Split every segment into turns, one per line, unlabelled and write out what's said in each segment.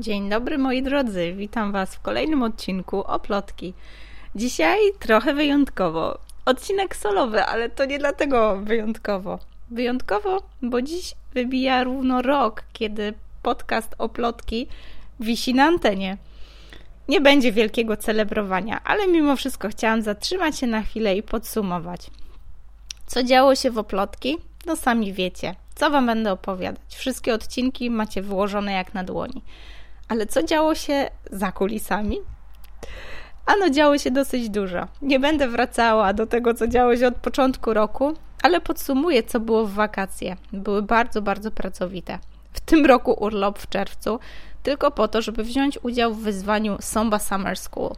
Dzień dobry moi drodzy, witam Was w kolejnym odcinku Oplotki. Dzisiaj trochę wyjątkowo. Odcinek solowy, ale to nie dlatego wyjątkowo. Wyjątkowo, bo dziś wybija równo rok, kiedy podcast Oplotki wisi na antenie. Nie będzie wielkiego celebrowania, ale mimo wszystko chciałam zatrzymać się na chwilę i podsumować. Co działo się w Oplotki? No sami wiecie. Co Wam będę opowiadać? Wszystkie odcinki macie wyłożone jak na dłoni. Ale co działo się za kulisami? Ano, działo się dosyć dużo. Nie będę wracała do tego, co działo się od początku roku, ale podsumuję, co było w wakacje. Były bardzo, bardzo pracowite. W tym roku urlop w czerwcu, tylko po to, żeby wziąć udział w wyzwaniu Somba Summer School.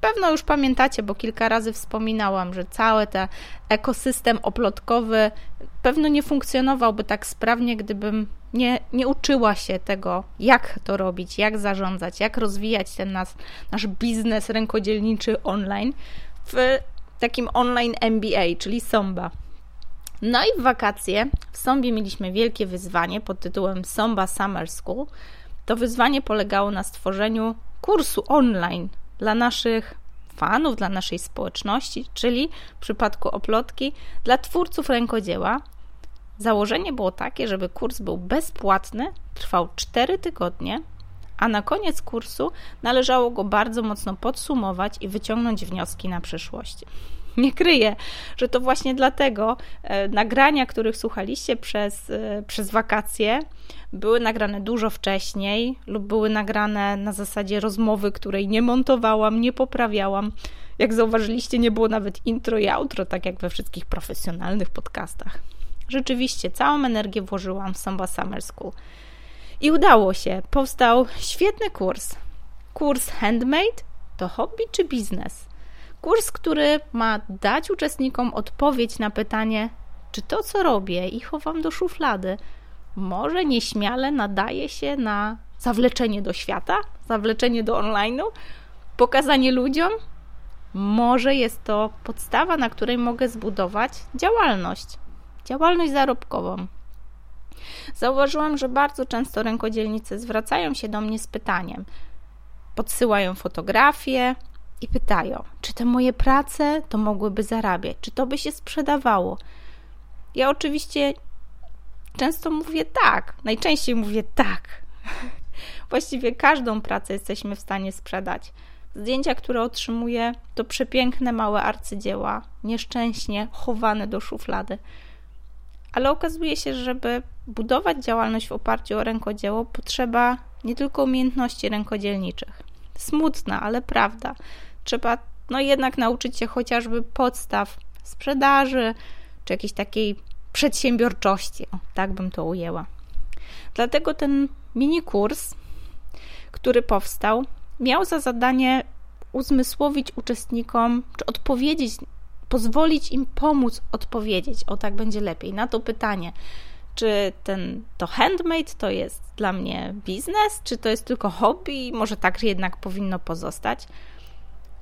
Pewno już pamiętacie, bo kilka razy wspominałam, że cały ten ekosystem oplotkowy pewno nie funkcjonowałby tak sprawnie, gdybym nie, nie uczyła się tego, jak to robić, jak zarządzać, jak rozwijać ten nas, nasz biznes rękodzielniczy online w takim online MBA, czyli Somba. No i w wakacje w Sombie mieliśmy wielkie wyzwanie pod tytułem Somba Summer School. To wyzwanie polegało na stworzeniu kursu online dla naszych fanów, dla naszej społeczności, czyli w przypadku oplotki dla twórców rękodzieła. Założenie było takie, żeby kurs był bezpłatny, trwał 4 tygodnie, a na koniec kursu należało go bardzo mocno podsumować i wyciągnąć wnioski na przyszłość. Nie kryję, że to właśnie dlatego e, nagrania, których słuchaliście przez, e, przez wakacje, były nagrane dużo wcześniej lub były nagrane na zasadzie rozmowy, której nie montowałam, nie poprawiałam. Jak zauważyliście, nie było nawet intro i outro, tak jak we wszystkich profesjonalnych podcastach. Rzeczywiście, całą energię włożyłam w Samba Summer School. I udało się. Powstał świetny kurs. Kurs handmade to hobby czy biznes? Kurs, który ma dać uczestnikom odpowiedź na pytanie, czy to, co robię i chowam do szuflady, może nieśmiale nadaje się na zawleczenie do świata, zawleczenie do online'u, pokazanie ludziom. Może jest to podstawa, na której mogę zbudować działalność, działalność zarobkową. Zauważyłam, że bardzo często rękodzielnicy zwracają się do mnie z pytaniem, podsyłają fotografie i pytają, czy te moje prace to mogłyby zarabiać, czy to by się sprzedawało. Ja oczywiście Często mówię tak, najczęściej mówię tak. Właściwie każdą pracę jesteśmy w stanie sprzedać. Zdjęcia, które otrzymuję, to przepiękne małe arcydzieła, nieszczęśnie chowane do szuflady. Ale okazuje się, że żeby budować działalność w oparciu o rękodzieło, potrzeba nie tylko umiejętności rękodzielniczych. Smutna, ale prawda. Trzeba no jednak nauczyć się chociażby podstaw sprzedaży, czy jakiejś takiej przedsiębiorczości, o, tak bym to ujęła. Dlatego ten mini kurs, który powstał, miał za zadanie uzmysłowić uczestnikom, czy odpowiedzieć, pozwolić im pomóc odpowiedzieć, o tak będzie lepiej, na to pytanie, czy ten to handmade to jest dla mnie biznes, czy to jest tylko hobby, może tak jednak powinno pozostać.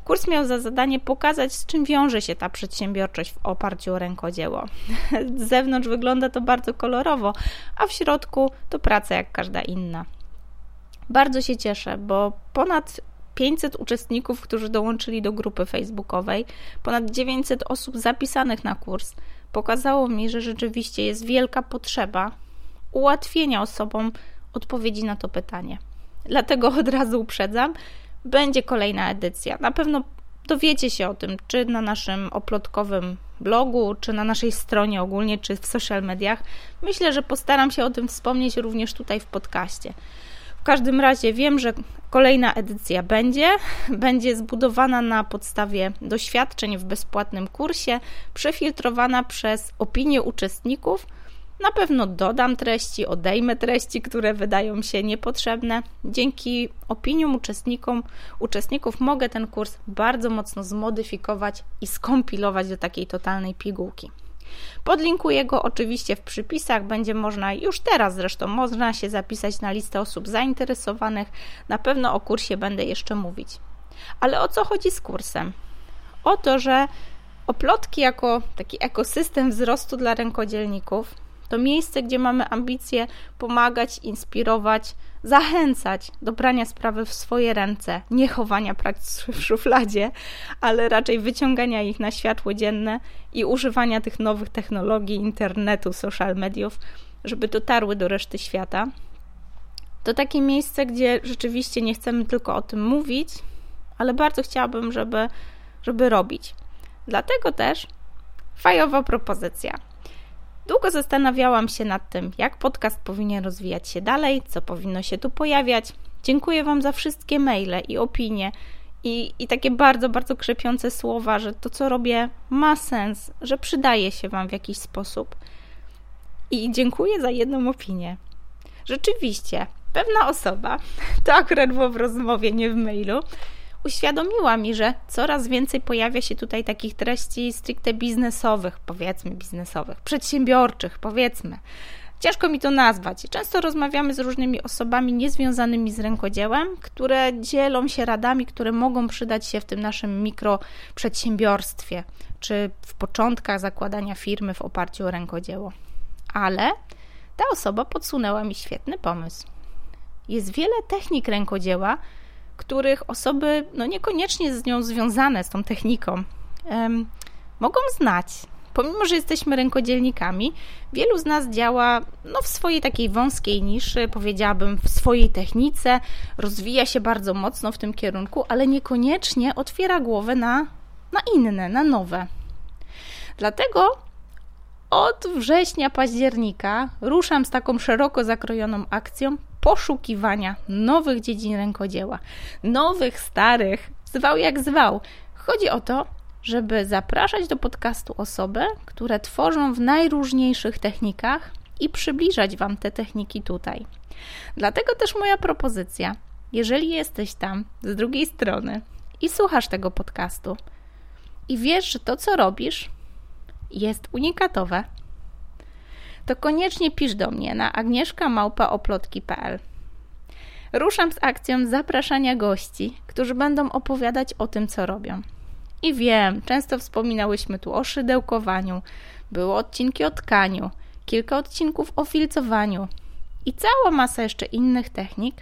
Kurs miał za zadanie pokazać, z czym wiąże się ta przedsiębiorczość w oparciu o rękodzieło. Z zewnątrz wygląda to bardzo kolorowo, a w środku to praca jak każda inna. Bardzo się cieszę, bo ponad 500 uczestników, którzy dołączyli do grupy facebookowej, ponad 900 osób zapisanych na kurs, pokazało mi, że rzeczywiście jest wielka potrzeba ułatwienia osobom odpowiedzi na to pytanie. Dlatego od razu uprzedzam, będzie kolejna edycja. Na pewno dowiecie się o tym, czy na naszym oplotkowym blogu, czy na naszej stronie ogólnie, czy w social mediach. Myślę, że postaram się o tym wspomnieć również tutaj w podcaście. W każdym razie wiem, że kolejna edycja będzie. Będzie zbudowana na podstawie doświadczeń w bezpłatnym kursie, przefiltrowana przez opinie uczestników na pewno dodam treści, odejmę treści, które wydają się niepotrzebne. Dzięki opiniom uczestnikom, uczestników mogę ten kurs bardzo mocno zmodyfikować i skompilować do takiej totalnej pigułki. Podlinkuję go oczywiście w przypisach, będzie można już teraz zresztą można się zapisać na listę osób zainteresowanych. Na pewno o kursie będę jeszcze mówić. Ale o co chodzi z kursem? O to, że oplotki jako taki ekosystem wzrostu dla rękodzielników To miejsce, gdzie mamy ambicje pomagać, inspirować, zachęcać do brania sprawy w swoje ręce, nie chowania prac w szufladzie, ale raczej wyciągania ich na światło dzienne i używania tych nowych technologii, internetu, social mediów, żeby dotarły do reszty świata. To takie miejsce, gdzie rzeczywiście nie chcemy tylko o tym mówić, ale bardzo chciałabym, żeby, żeby robić. Dlatego też fajowa propozycja. Długo zastanawiałam się nad tym, jak podcast powinien rozwijać się dalej, co powinno się tu pojawiać. Dziękuję Wam za wszystkie maile i opinie i, i takie bardzo, bardzo krzepiące słowa, że to, co robię, ma sens, że przydaje się Wam w jakiś sposób. I dziękuję za jedną opinię. Rzeczywiście, pewna osoba, to akurat było w rozmowie, nie w mailu, uświadomiła mi, że coraz więcej pojawia się tutaj takich treści stricte biznesowych, powiedzmy biznesowych, przedsiębiorczych, powiedzmy. Ciężko mi to nazwać. Często rozmawiamy z różnymi osobami niezwiązanymi z rękodziełem, które dzielą się radami, które mogą przydać się w tym naszym mikroprzedsiębiorstwie, czy w początkach zakładania firmy w oparciu o rękodzieło. Ale ta osoba podsunęła mi świetny pomysł. Jest wiele technik rękodzieła, których osoby no niekoniecznie z nią związane, z tą techniką, um, mogą znać. Pomimo, że jesteśmy rękodzielnikami, wielu z nas działa no, w swojej takiej wąskiej niszy, powiedziałabym, w swojej technice, rozwija się bardzo mocno w tym kierunku, ale niekoniecznie otwiera głowę na, na inne, na nowe. Dlatego od września, października ruszam z taką szeroko zakrojoną akcją poszukiwania nowych dziedzin rękodzieła, nowych, starych, zwał jak zwał. Chodzi o to, żeby zapraszać do podcastu osoby, które tworzą w najróżniejszych technikach i przybliżać Wam te techniki tutaj. Dlatego też moja propozycja, jeżeli jesteś tam z drugiej strony i słuchasz tego podcastu i wiesz, że to, co robisz, jest unikatowe, to koniecznie pisz do mnie na agnieszkamałpaoplotki.pl. Ruszam z akcją zapraszania gości, którzy będą opowiadać o tym, co robią. I wiem, często wspominałyśmy tu o szydełkowaniu, były odcinki o tkaniu, kilka odcinków o filcowaniu i cała masa jeszcze innych technik,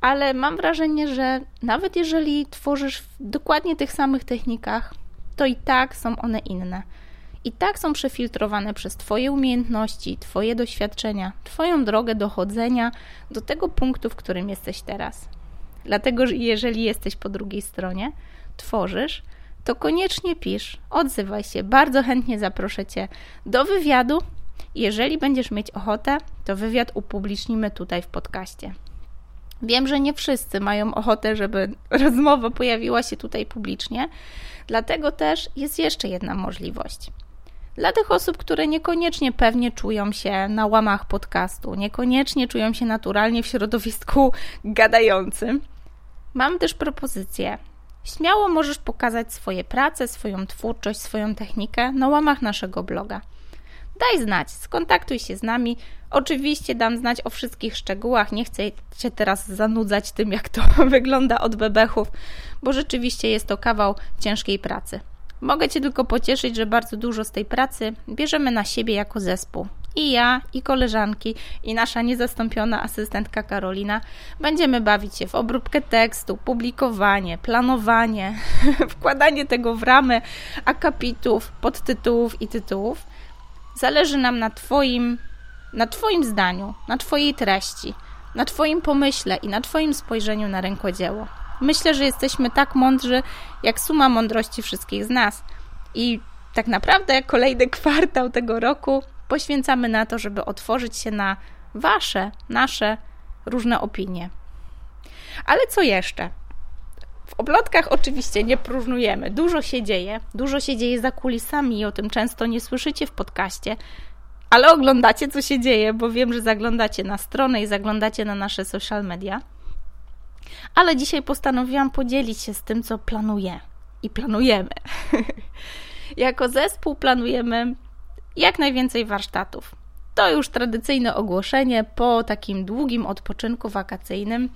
ale mam wrażenie, że nawet jeżeli tworzysz w dokładnie tych samych technikach, to i tak są one inne i tak są przefiltrowane przez Twoje umiejętności, Twoje doświadczenia, Twoją drogę dochodzenia do tego punktu, w którym jesteś teraz. Dlatego, że jeżeli jesteś po drugiej stronie, tworzysz, to koniecznie pisz, odzywaj się. Bardzo chętnie zaproszę Cię do wywiadu. Jeżeli będziesz mieć ochotę, to wywiad upublicznimy tutaj w podcaście. Wiem, że nie wszyscy mają ochotę, żeby rozmowa pojawiła się tutaj publicznie, dlatego też jest jeszcze jedna możliwość. Dla tych osób, które niekoniecznie pewnie czują się na łamach podcastu, niekoniecznie czują się naturalnie w środowisku gadającym, mam też propozycję. Śmiało możesz pokazać swoje prace, swoją twórczość, swoją technikę na łamach naszego bloga. Daj znać, skontaktuj się z nami. Oczywiście dam znać o wszystkich szczegółach. Nie chcę Cię teraz zanudzać tym, jak to wygląda od bebechów, bo rzeczywiście jest to kawał ciężkiej pracy. Mogę Cię tylko pocieszyć, że bardzo dużo z tej pracy bierzemy na siebie jako zespół. I ja, i koleżanki, i nasza niezastąpiona asystentka Karolina będziemy bawić się w obróbkę tekstu, publikowanie, planowanie, wkładanie tego w ramy akapitów, podtytułów i tytułów. Zależy nam na Twoim, na Twoim zdaniu, na Twojej treści, na Twoim pomyśle i na Twoim spojrzeniu na rękodzieło. Myślę, że jesteśmy tak mądrzy, jak suma mądrości wszystkich z nas. I tak naprawdę kolejny kwartał tego roku poświęcamy na to, żeby otworzyć się na Wasze, nasze różne opinie. Ale co jeszcze? W oblotkach oczywiście nie próżnujemy. Dużo się dzieje, dużo się dzieje za kulisami i o tym często nie słyszycie w podcaście, ale oglądacie, co się dzieje, bo wiem, że zaglądacie na stronę i zaglądacie na nasze social media. Ale dzisiaj postanowiłam podzielić się z tym, co planuję i planujemy. jako zespół planujemy jak najwięcej warsztatów. To już tradycyjne ogłoszenie po takim długim odpoczynku wakacyjnym.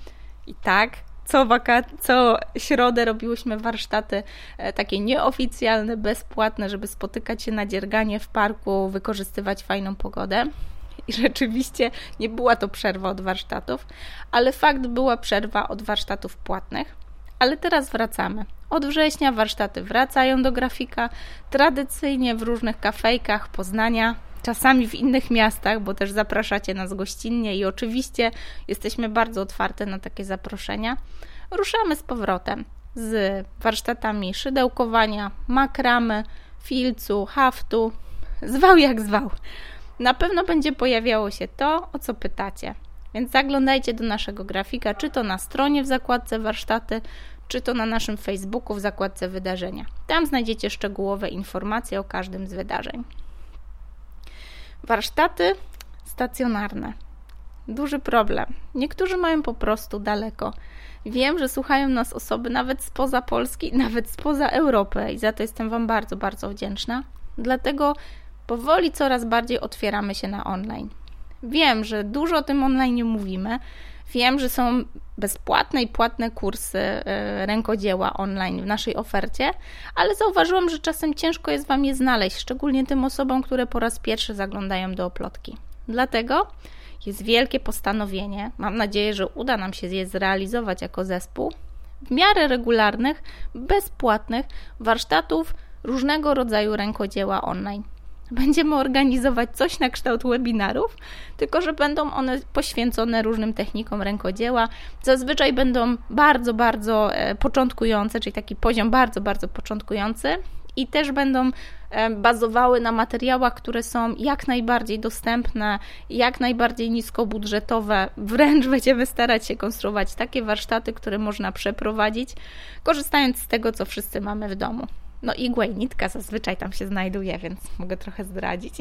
I tak, co, waka- co środę robiłyśmy warsztaty e, takie nieoficjalne, bezpłatne, żeby spotykać się na dzierganie w parku, wykorzystywać fajną pogodę. I rzeczywiście nie była to przerwa od warsztatów, ale fakt była przerwa od warsztatów płatnych. Ale teraz wracamy. Od września warsztaty wracają do grafika, tradycyjnie w różnych kafejkach Poznania, czasami w innych miastach, bo też zapraszacie nas gościnnie i oczywiście jesteśmy bardzo otwarte na takie zaproszenia. Ruszamy z powrotem z warsztatami szydełkowania, makramy, filcu, haftu, zwał jak zwał. Na pewno będzie pojawiało się to, o co pytacie. Więc zaglądajcie do naszego grafika, czy to na stronie w zakładce warsztaty, czy to na naszym Facebooku w zakładce wydarzenia. Tam znajdziecie szczegółowe informacje o każdym z wydarzeń. Warsztaty stacjonarne. Duży problem. Niektórzy mają po prostu daleko. Wiem, że słuchają nas osoby nawet spoza Polski, nawet spoza Europy i za to jestem Wam bardzo, bardzo wdzięczna. Dlatego powoli coraz bardziej otwieramy się na online. Wiem, że dużo o tym online nie mówimy. Wiem, że są bezpłatne i płatne kursy e, rękodzieła online w naszej ofercie, ale zauważyłam, że czasem ciężko jest Wam je znaleźć, szczególnie tym osobom, które po raz pierwszy zaglądają do oplotki. Dlatego jest wielkie postanowienie, mam nadzieję, że uda nam się je zrealizować jako zespół, w miarę regularnych, bezpłatnych warsztatów różnego rodzaju rękodzieła online będziemy organizować coś na kształt webinarów, tylko że będą one poświęcone różnym technikom rękodzieła. Zazwyczaj będą bardzo, bardzo e, początkujące, czyli taki poziom bardzo, bardzo początkujący. I też będą e, bazowały na materiałach, które są jak najbardziej dostępne, jak najbardziej niskobudżetowe. Wręcz będziemy starać się konstruować takie warsztaty, które można przeprowadzić, korzystając z tego, co wszyscy mamy w domu. No igła i nitka zazwyczaj tam się znajduje, więc mogę trochę zdradzić.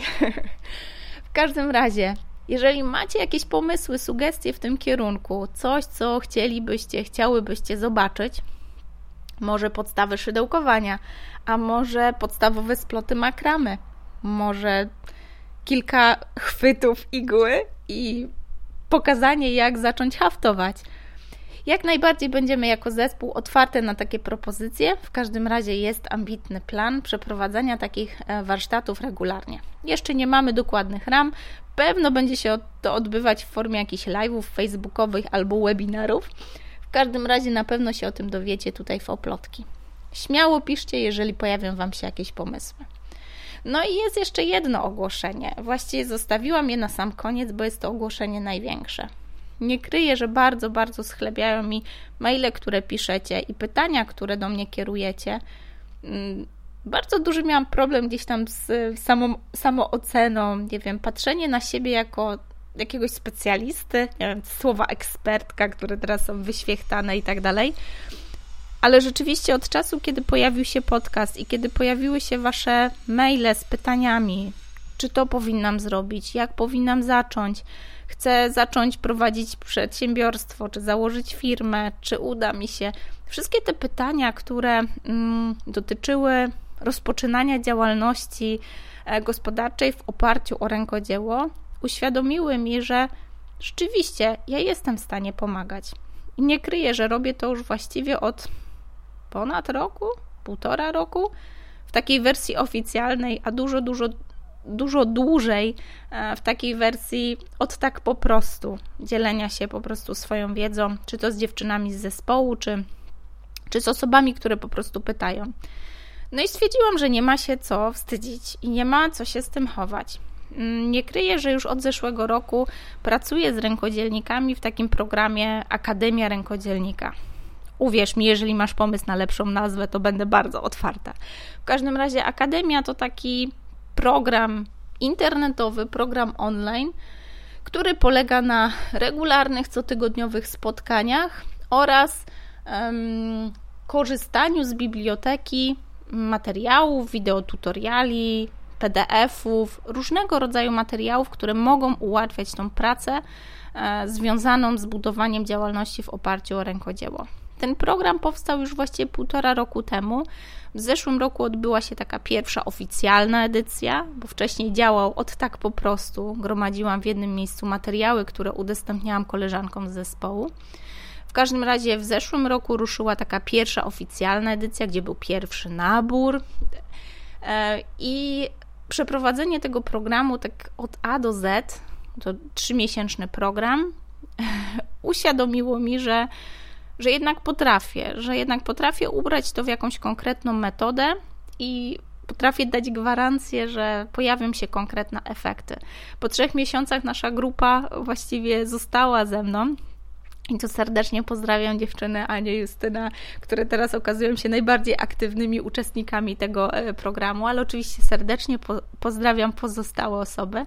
w każdym razie, jeżeli macie jakieś pomysły, sugestie w tym kierunku, coś, co chcielibyście, chciałybyście zobaczyć, może podstawy szydełkowania, a może podstawowe sploty makramy, może kilka chwytów igły i pokazanie, jak zacząć haftować – jak najbardziej będziemy jako zespół otwarte na takie propozycje. W każdym razie jest ambitny plan przeprowadzania takich e, warsztatów regularnie. Jeszcze nie mamy dokładnych ram. Pewno będzie się to odbywać w formie jakichś live'ów facebookowych albo webinarów. W każdym razie na pewno się o tym dowiecie tutaj w oplotki. Śmiało piszcie, jeżeli pojawią Wam się jakieś pomysły. No i jest jeszcze jedno ogłoszenie. Właściwie zostawiłam je na sam koniec, bo jest to ogłoszenie największe. Nie kryję, że bardzo, bardzo schlebiają mi maile, które piszecie i pytania, które do mnie kierujecie. Mm, bardzo duży miałam problem gdzieś tam z samą, samooceną, nie wiem, patrzenie na siebie jako jakiegoś specjalisty, nie wiem, słowa ekspertka, które teraz są wyświechtane i tak dalej. Ale rzeczywiście od czasu, kiedy pojawił się podcast i kiedy pojawiły się wasze maile z pytaniami, czy to powinnam zrobić, jak powinnam zacząć, chcę zacząć prowadzić przedsiębiorstwo, czy założyć firmę, czy uda mi się. Wszystkie te pytania, które mm, dotyczyły rozpoczynania działalności e, gospodarczej w oparciu o rękodzieło, uświadomiły mi, że rzeczywiście ja jestem w stanie pomagać. I nie kryję, że robię to już właściwie od ponad roku, półtora roku, w takiej wersji oficjalnej, a dużo, dużo dużo dłużej e, w takiej wersji od tak po prostu dzielenia się po prostu swoją wiedzą, czy to z dziewczynami z zespołu, czy, czy z osobami, które po prostu pytają. No i stwierdziłam, że nie ma się co wstydzić i nie ma co się z tym chować. Mm, nie kryję, że już od zeszłego roku pracuję z rękodzielnikami w takim programie Akademia Rękodzielnika. Uwierz mi, jeżeli masz pomysł na lepszą nazwę, to będę bardzo otwarta. W każdym razie, Akademia to taki program internetowy, program online, który polega na regularnych, cotygodniowych spotkaniach oraz um, korzystaniu z biblioteki materiałów, wideotutoriali, PDF-ów, różnego rodzaju materiałów, które mogą ułatwiać tą pracę e, związaną z budowaniem działalności w oparciu o rękodzieło. Ten program powstał już właściwie półtora roku temu. W zeszłym roku odbyła się taka pierwsza oficjalna edycja, bo wcześniej działał od tak po prostu. Gromadziłam w jednym miejscu materiały, które udostępniałam koleżankom z zespołu. W każdym razie w zeszłym roku ruszyła taka pierwsza oficjalna edycja, gdzie był pierwszy nabór. E, I przeprowadzenie tego programu tak od A do Z, to trzymiesięczny program, uświadomiło mi, że, że jednak potrafię, że jednak potrafię ubrać to w jakąś konkretną metodę i potrafię dać gwarancję, że pojawią się konkretne efekty. Po trzech miesiącach nasza grupa właściwie została ze mną. I tu serdecznie pozdrawiam dziewczyny Anię Justyna, które teraz okazują się najbardziej aktywnymi uczestnikami tego e, programu, ale oczywiście serdecznie po pozdrawiam pozostałe osoby.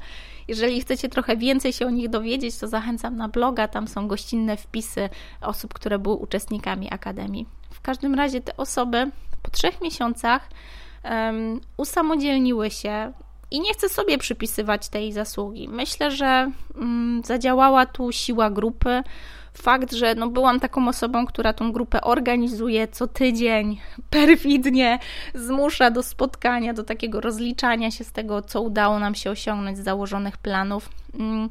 Jeżeli chcecie trochę więcej się o nich dowiedzieć, to zachęcam na bloga, tam są gościnne wpisy osób, które były uczestnikami Akademii. W każdym razie te osoby po trzech miesiącach um, usamodzielniły się i nie chcę sobie przypisywać tej zasługi. Myślę, że um, zadziałała tu siła grupy, fakt, że no byłam taką osobą, która tą grupę organizuje co tydzień, perfidnie zmusza do spotkania, do takiego rozliczania się z tego, co udało nam się osiągnąć z założonych planów. Mm.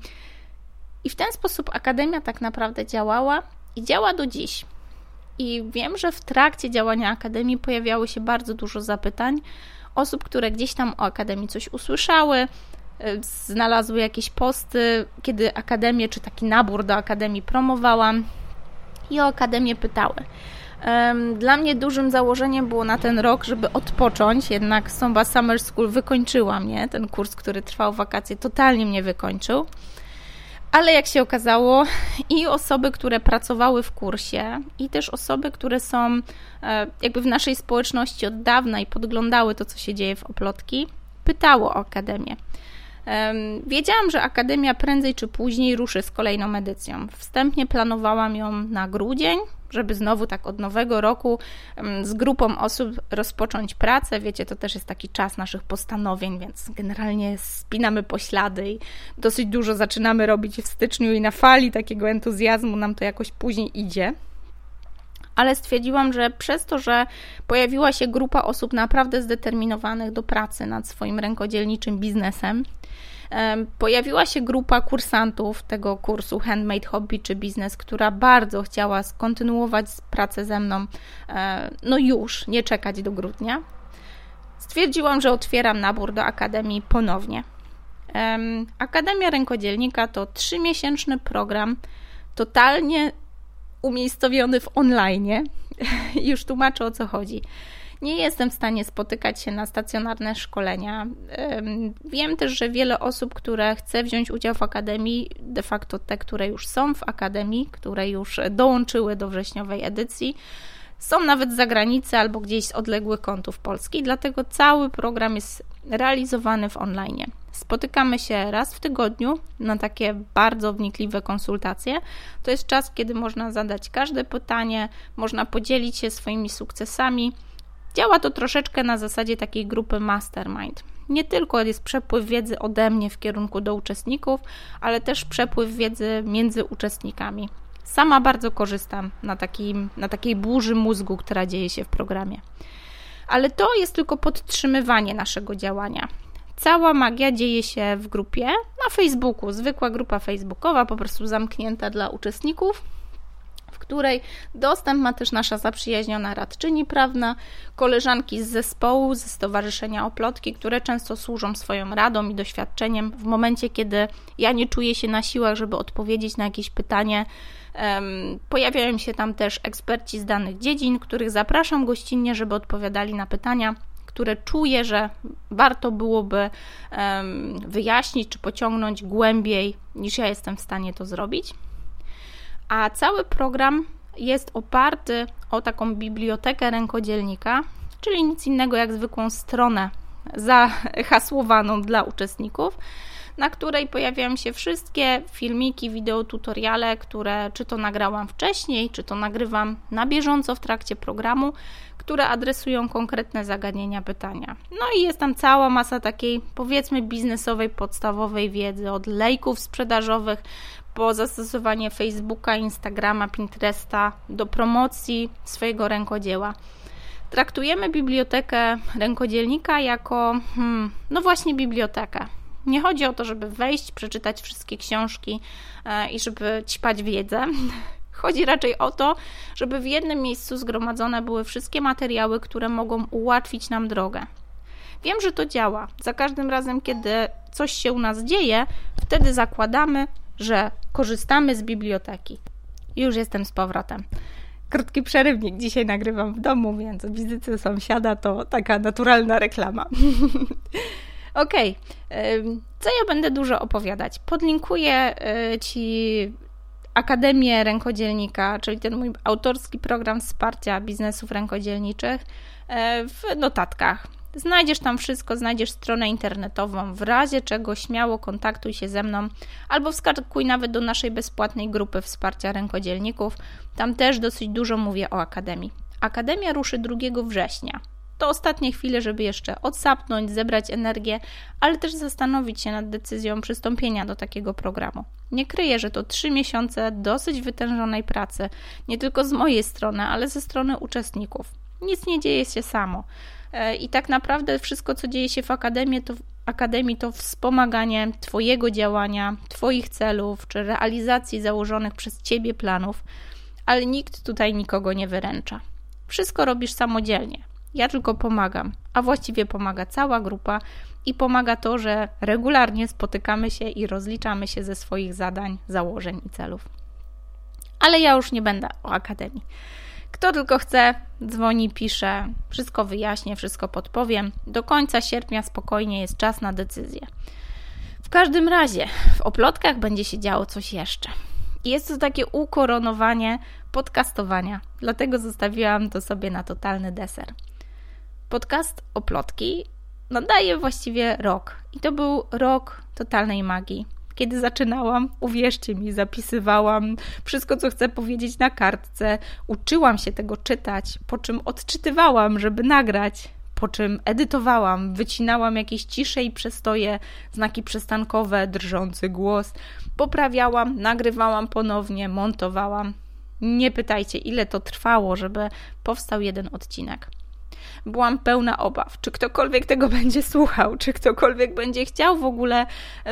I w ten sposób Akademia tak naprawdę działała i działa do dziś. I wiem, że w trakcie działania Akademii pojawiało się bardzo dużo zapytań osób, które gdzieś tam o Akademii coś usłyszały, znalazły jakieś posty, kiedy Akademię czy taki nabór do Akademii promowałam i o Akademię pytały. Dla mnie dużym założeniem było na ten rok, żeby odpocząć, jednak Somba Summer School wykończyła mnie, ten kurs, który trwał wakacje, totalnie mnie wykończył. Ale jak się okazało, i osoby, które pracowały w kursie, i też osoby, które są e, jakby w naszej społeczności od dawna i podglądały to, co się dzieje w Oplotki, pytało o Akademię. Wiedziałam, że Akademia prędzej czy później ruszy z kolejną edycją. Wstępnie planowałam ją na grudzień, żeby znowu tak od nowego roku z grupą osób rozpocząć pracę. Wiecie, to też jest taki czas naszych postanowień, więc generalnie spinamy poślady i dosyć dużo zaczynamy robić w styczniu i na fali takiego entuzjazmu nam to jakoś później idzie ale stwierdziłam, że przez to, że pojawiła się grupa osób naprawdę zdeterminowanych do pracy nad swoim rękodzielniczym biznesem, pojawiła się grupa kursantów tego kursu Handmade Hobby czy Biznes, która bardzo chciała skontynuować pracę ze mną, e, no już, nie czekać do grudnia. Stwierdziłam, że otwieram nabór do Akademii ponownie. Akademia Rękodzielnika to trzymiesięczny program, totalnie umiejscowiony w online. Już tłumaczę o co chodzi. Nie jestem w stanie spotykać się na stacjonarne szkolenia. Wiem też, że wiele osób, które chce wziąć udział w akademii, de facto te, które już są w akademii, które już dołączyły do wrześniowej edycji, są nawet z zagranicy albo gdzieś z odległych kątów Polski, dlatego cały program jest realizowany w online. Spotykamy się raz w tygodniu na takie bardzo wnikliwe konsultacje. To jest czas, kiedy można zadać każde pytanie, można podzielić się swoimi sukcesami. Działa to troszeczkę na zasadzie takiej grupy mastermind. Nie tylko jest przepływ wiedzy ode mnie w kierunku do uczestników, ale też przepływ wiedzy między uczestnikami. Sama bardzo korzystam na, takim, na takiej burzy mózgu, która dzieje się w programie. Ale to jest tylko podtrzymywanie naszego działania. Cała magia dzieje się w grupie na Facebooku, zwykła grupa facebookowa, po prostu zamknięta dla uczestników, w której dostęp ma też nasza zaprzyjaźniona radczyni prawna, koleżanki z zespołu, ze Stowarzyszenia Oplotki, które często służą swoją radą i doświadczeniem w momencie, kiedy ja nie czuję się na siłach, żeby odpowiedzieć na jakieś pytanie. Pojawiają się tam też eksperci z danych dziedzin, których zapraszam gościnnie, żeby odpowiadali na pytania które czuję, że warto byłoby wyjaśnić czy pociągnąć głębiej, niż ja jestem w stanie to zrobić. A cały program jest oparty o taką bibliotekę rękodzielnika, czyli nic innego jak zwykłą stronę zahasłowaną dla uczestników, na której pojawiają się wszystkie filmiki, wideo, tutoriale, które czy to nagrałam wcześniej, czy to nagrywam na bieżąco w trakcie programu, które adresują konkretne zagadnienia, pytania. No i jest tam cała masa takiej, powiedzmy, biznesowej, podstawowej wiedzy, od lejków sprzedażowych po zastosowanie Facebooka, Instagrama, Pinteresta do promocji swojego rękodzieła. Traktujemy bibliotekę rękodzielnika jako, hmm, no właśnie, bibliotekę. Nie chodzi o to, żeby wejść, przeczytać wszystkie książki e, i żeby ćpać wiedzę. Chodzi raczej o to, żeby w jednym miejscu zgromadzone były wszystkie materiały, które mogą ułatwić nam drogę. Wiem, że to działa. Za każdym razem, kiedy coś się u nas dzieje, wtedy zakładamy, że korzystamy z biblioteki. Już jestem z powrotem. Krótki przerywnik. Dzisiaj nagrywam w domu, więc wizyty sąsiada to taka naturalna reklama. Okej, okay. co ja będę dużo opowiadać? Podlinkuję y, Ci Akademię Rękodzielnika, czyli ten mój autorski program wsparcia biznesów rękodzielniczych y, w notatkach. Znajdziesz tam wszystko, znajdziesz stronę internetową. W razie czego śmiało kontaktuj się ze mną albo wskakuj nawet do naszej bezpłatnej grupy wsparcia rękodzielników. Tam też dosyć dużo mówię o Akademii. Akademia ruszy 2 września. To ostatnie chwile, żeby jeszcze odsapnąć, zebrać energię, ale też zastanowić się nad decyzją przystąpienia do takiego programu. Nie kryję, że to trzy miesiące dosyć wytężonej pracy, nie tylko z mojej strony, ale ze strony uczestników. Nic nie dzieje się samo. E, I tak naprawdę wszystko, co dzieje się w akademii, to, akademii, to wspomaganie Twojego działania, Twoich celów czy realizacji założonych przez Ciebie planów, ale nikt tutaj nikogo nie wyręcza. Wszystko robisz samodzielnie. Ja tylko pomagam, a właściwie pomaga cała grupa i pomaga to, że regularnie spotykamy się i rozliczamy się ze swoich zadań, założeń i celów. Ale ja już nie będę o akademii. Kto tylko chce, dzwoni, pisze, wszystko wyjaśnię, wszystko podpowiem. Do końca sierpnia spokojnie jest czas na decyzję. W każdym razie, w oplotkach będzie się działo coś jeszcze. Jest to takie ukoronowanie podcastowania, dlatego zostawiłam to sobie na totalny deser. Podcast Oplotki nadaje właściwie rok. I to był rok totalnej magii. Kiedy zaczynałam, uwierzcie mi, zapisywałam wszystko, co chcę powiedzieć na kartce, uczyłam się tego czytać, po czym odczytywałam, żeby nagrać, po czym edytowałam, wycinałam jakieś cisze i przestoje, znaki przystankowe, drżący głos, poprawiałam, nagrywałam ponownie, montowałam. Nie pytajcie, ile to trwało, żeby powstał jeden odcinek byłam pełna obaw, czy ktokolwiek tego będzie słuchał, czy ktokolwiek będzie chciał w ogóle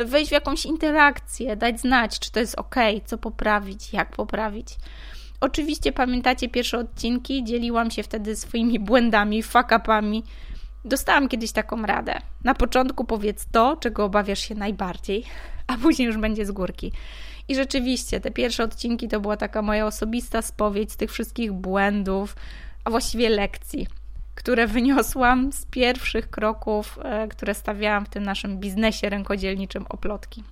wejść w jakąś interakcję, dać znać, czy to jest ok, co poprawić, jak poprawić. Oczywiście pamiętacie pierwsze odcinki, dzieliłam się wtedy swoimi błędami, fuck-upami. Dostałam kiedyś taką radę. Na początku powiedz to, czego obawiasz się najbardziej, a później już będzie z górki. I rzeczywiście, te pierwsze odcinki to była taka moja osobista spowiedź z tych wszystkich błędów, a właściwie lekcji które wyniosłam z pierwszych kroków, e, które stawiałam w tym naszym biznesie rękodzielniczym oplotki.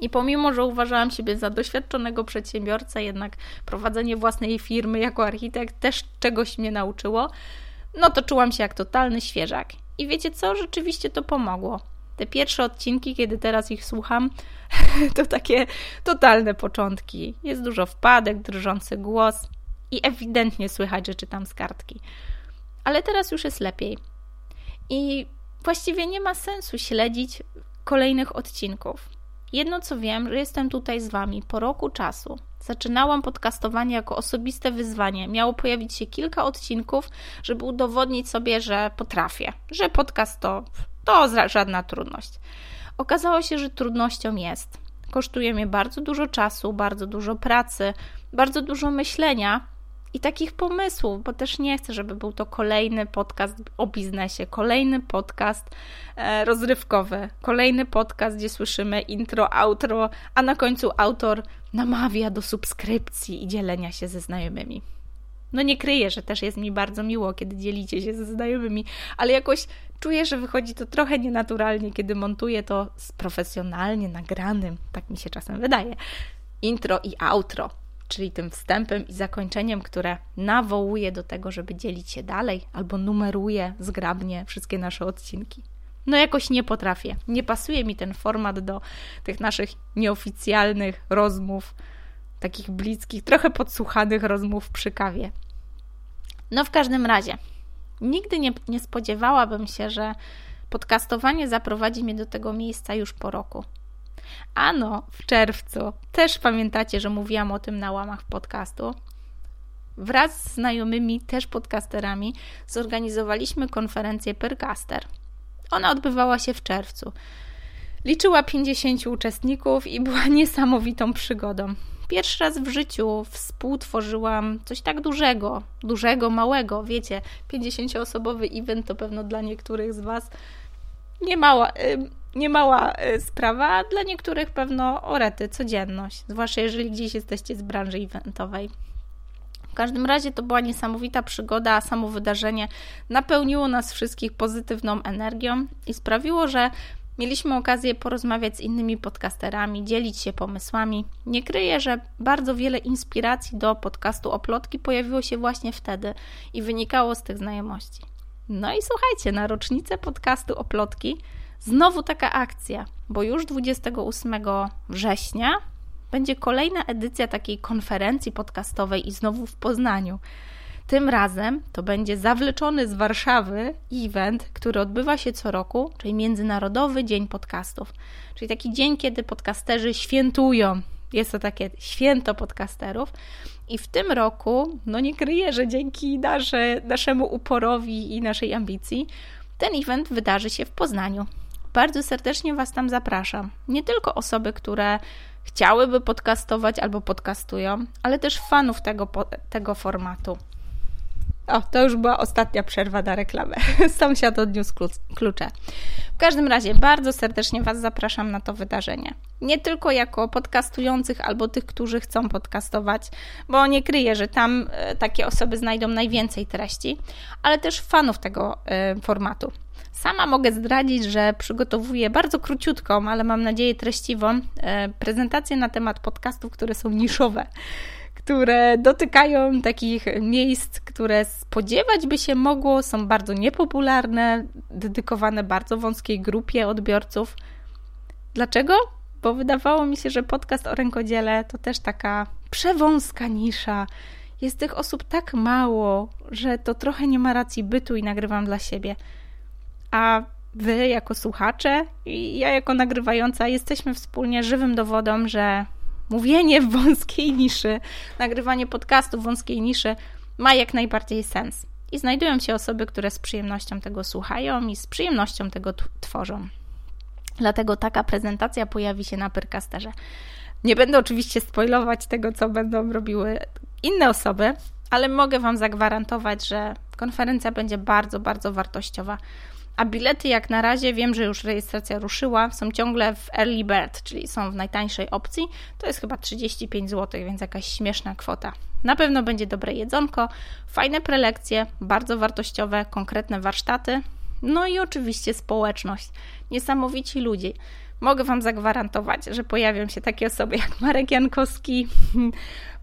I pomimo, że uważałam siebie za doświadczonego przedsiębiorcę, jednak prowadzenie własnej firmy jako architekt też czegoś mnie nauczyło, no to czułam się jak totalny świeżak. I wiecie co? Rzeczywiście to pomogło. Te pierwsze odcinki, kiedy teraz ich słucham, to takie totalne początki. Jest dużo wpadek, drżący głos i ewidentnie słychać, że czytam z kartki ale teraz już jest lepiej. I właściwie nie ma sensu śledzić kolejnych odcinków. Jedno co wiem, że jestem tutaj z Wami po roku czasu. Zaczynałam podcastowanie jako osobiste wyzwanie. Miało pojawić się kilka odcinków, żeby udowodnić sobie, że potrafię, że podcast to, to żadna trudność. Okazało się, że trudnością jest. Kosztuje mnie bardzo dużo czasu, bardzo dużo pracy, bardzo dużo myślenia, i takich pomysłów, bo też nie chcę, żeby był to kolejny podcast o biznesie, kolejny podcast e, rozrywkowy, kolejny podcast, gdzie słyszymy intro, outro, a na końcu autor namawia do subskrypcji i dzielenia się ze znajomymi. No nie kryję, że też jest mi bardzo miło, kiedy dzielicie się ze znajomymi, ale jakoś czuję, że wychodzi to trochę nienaturalnie, kiedy montuję to z profesjonalnie nagranym, tak mi się czasem wydaje, intro i outro czyli tym wstępem i zakończeniem, które nawołuje do tego, żeby dzielić się dalej albo numeruje zgrabnie wszystkie nasze odcinki. No jakoś nie potrafię. Nie pasuje mi ten format do tych naszych nieoficjalnych rozmów, takich bliskich, trochę podsłuchanych rozmów przy kawie. No w każdym razie, nigdy nie, nie spodziewałabym się, że podcastowanie zaprowadzi mnie do tego miejsca już po roku. Ano, w czerwcu, też pamiętacie, że mówiłam o tym na łamach podcastu, wraz z znajomymi, też podcasterami, zorganizowaliśmy konferencję Percaster. Ona odbywała się w czerwcu. Liczyła 50 uczestników i była niesamowitą przygodą. Pierwszy raz w życiu współtworzyłam coś tak dużego, dużego, małego. Wiecie, 50-osobowy event to pewno dla niektórych z Was nie mała, nie mała y, sprawa, dla niektórych pewno orety, codzienność. Zwłaszcza jeżeli gdzieś jesteście z branży eventowej. W każdym razie to była niesamowita przygoda, a samo wydarzenie napełniło nas wszystkich pozytywną energią i sprawiło, że Mieliśmy okazję porozmawiać z innymi podcasterami, dzielić się pomysłami. Nie kryję, że bardzo wiele inspiracji do podcastu Oplotki pojawiło się właśnie wtedy i wynikało z tych znajomości. No i słuchajcie, na rocznicę podcastu Oplotki znowu taka akcja, bo już 28 września będzie kolejna edycja takiej konferencji podcastowej i znowu w Poznaniu. Tym razem to będzie zawleczony z Warszawy event, który odbywa się co roku, czyli Międzynarodowy Dzień Podcastów. Czyli taki dzień, kiedy podcasterzy świętują. Jest to takie święto podcasterów. I w tym roku, no nie kryję, że dzięki nasze, naszemu uporowi i naszej ambicji, ten event wydarzy się w Poznaniu. Bardzo serdecznie Was tam zapraszam. Nie tylko osoby, które chciałyby podcastować albo podcastują, ale też fanów tego, tego formatu. O, to już była ostatnia przerwa na reklamę. Sąsiad odniósł klucze. W każdym razie bardzo serdecznie Was zapraszam na to wydarzenie. Nie tylko jako podcastujących albo tych, którzy chcą podcastować, bo nie kryję, że tam e, takie osoby znajdą najwięcej treści, ale też fanów tego e, formatu. Sama mogę zdradzić, że przygotowuję bardzo króciutką, ale mam nadzieję treściwą e, prezentację na temat podcastów, które są niszowe które dotykają takich miejsc, które spodziewać by się mogło, są bardzo niepopularne, dedykowane bardzo wąskiej grupie odbiorców. Dlaczego? Bo wydawało mi się, że podcast o rękodziele to też taka przewąska nisza. Jest tych osób tak mało, że to trochę nie ma racji bytu i nagrywam dla siebie. A wy, jako słuchacze, i ja, jako nagrywająca, jesteśmy wspólnie żywym dowodem, że mówienie w wąskiej niszy, nagrywanie podcastu w wąskiej niszy ma jak najbardziej sens. I znajdują się osoby, które z przyjemnością tego słuchają i z przyjemnością tego tworzą. Dlatego taka prezentacja pojawi się na Pyrcasterze. Nie będę oczywiście spoilować tego, co będą robiły inne osoby, ale mogę Wam zagwarantować, że konferencja będzie bardzo, bardzo wartościowa. A bilety jak na razie, wiem, że już rejestracja ruszyła, są ciągle w early bird, czyli są w najtańszej opcji. To jest chyba 35 zł, więc jakaś śmieszna kwota. Na pewno będzie dobre jedzonko, fajne prelekcje, bardzo wartościowe, konkretne warsztaty, no i oczywiście społeczność. Niesamowici ludzie. Mogę Wam zagwarantować, że pojawią się takie osoby jak Marek Jankowski,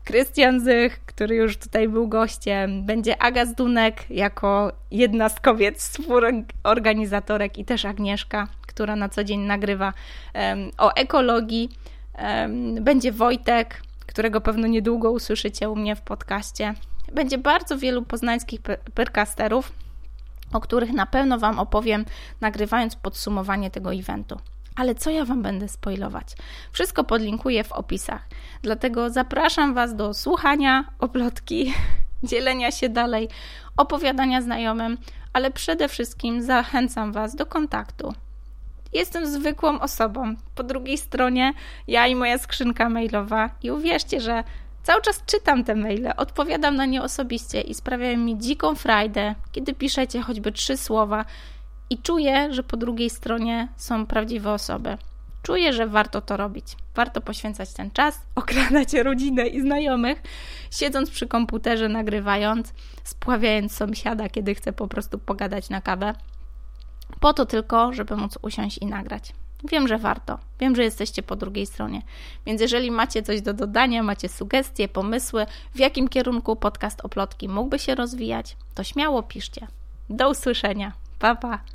Krystian Zych, który już tutaj był gościem, będzie Aga Zdunek jako jedna z kobiet współorganizatorek i też Agnieszka, która na co dzień nagrywa um, o ekologii. Um, będzie Wojtek, którego pewno niedługo usłyszycie u mnie w podcaście. Będzie bardzo wielu poznańskich perkasterów, o których na pewno Wam opowiem, nagrywając podsumowanie tego eventu. Ale co ja Wam będę spoilować? Wszystko podlinkuję w opisach. Dlatego zapraszam Was do słuchania oplotki, dzielenia się dalej, opowiadania znajomym, ale przede wszystkim zachęcam Was do kontaktu. Jestem zwykłą osobą. Po drugiej stronie ja i moja skrzynka mailowa i uwierzcie, że cały czas czytam te maile, odpowiadam na nie osobiście i sprawiają mi dziką frajdę, kiedy piszecie choćby trzy słowa i czuję, że po drugiej stronie są prawdziwe osoby. Czuję, że warto to robić. Warto poświęcać ten czas, okradać rodzinę i znajomych, siedząc przy komputerze, nagrywając, spławiając sąsiada, kiedy chce po prostu pogadać na kawę. Po to tylko, żeby móc usiąść i nagrać. Wiem, że warto. Wiem, że jesteście po drugiej stronie. Więc jeżeli macie coś do dodania, macie sugestie, pomysły, w jakim kierunku podcast Oplotki mógłby się rozwijać, to śmiało piszcie. Do usłyszenia. Pa, pa.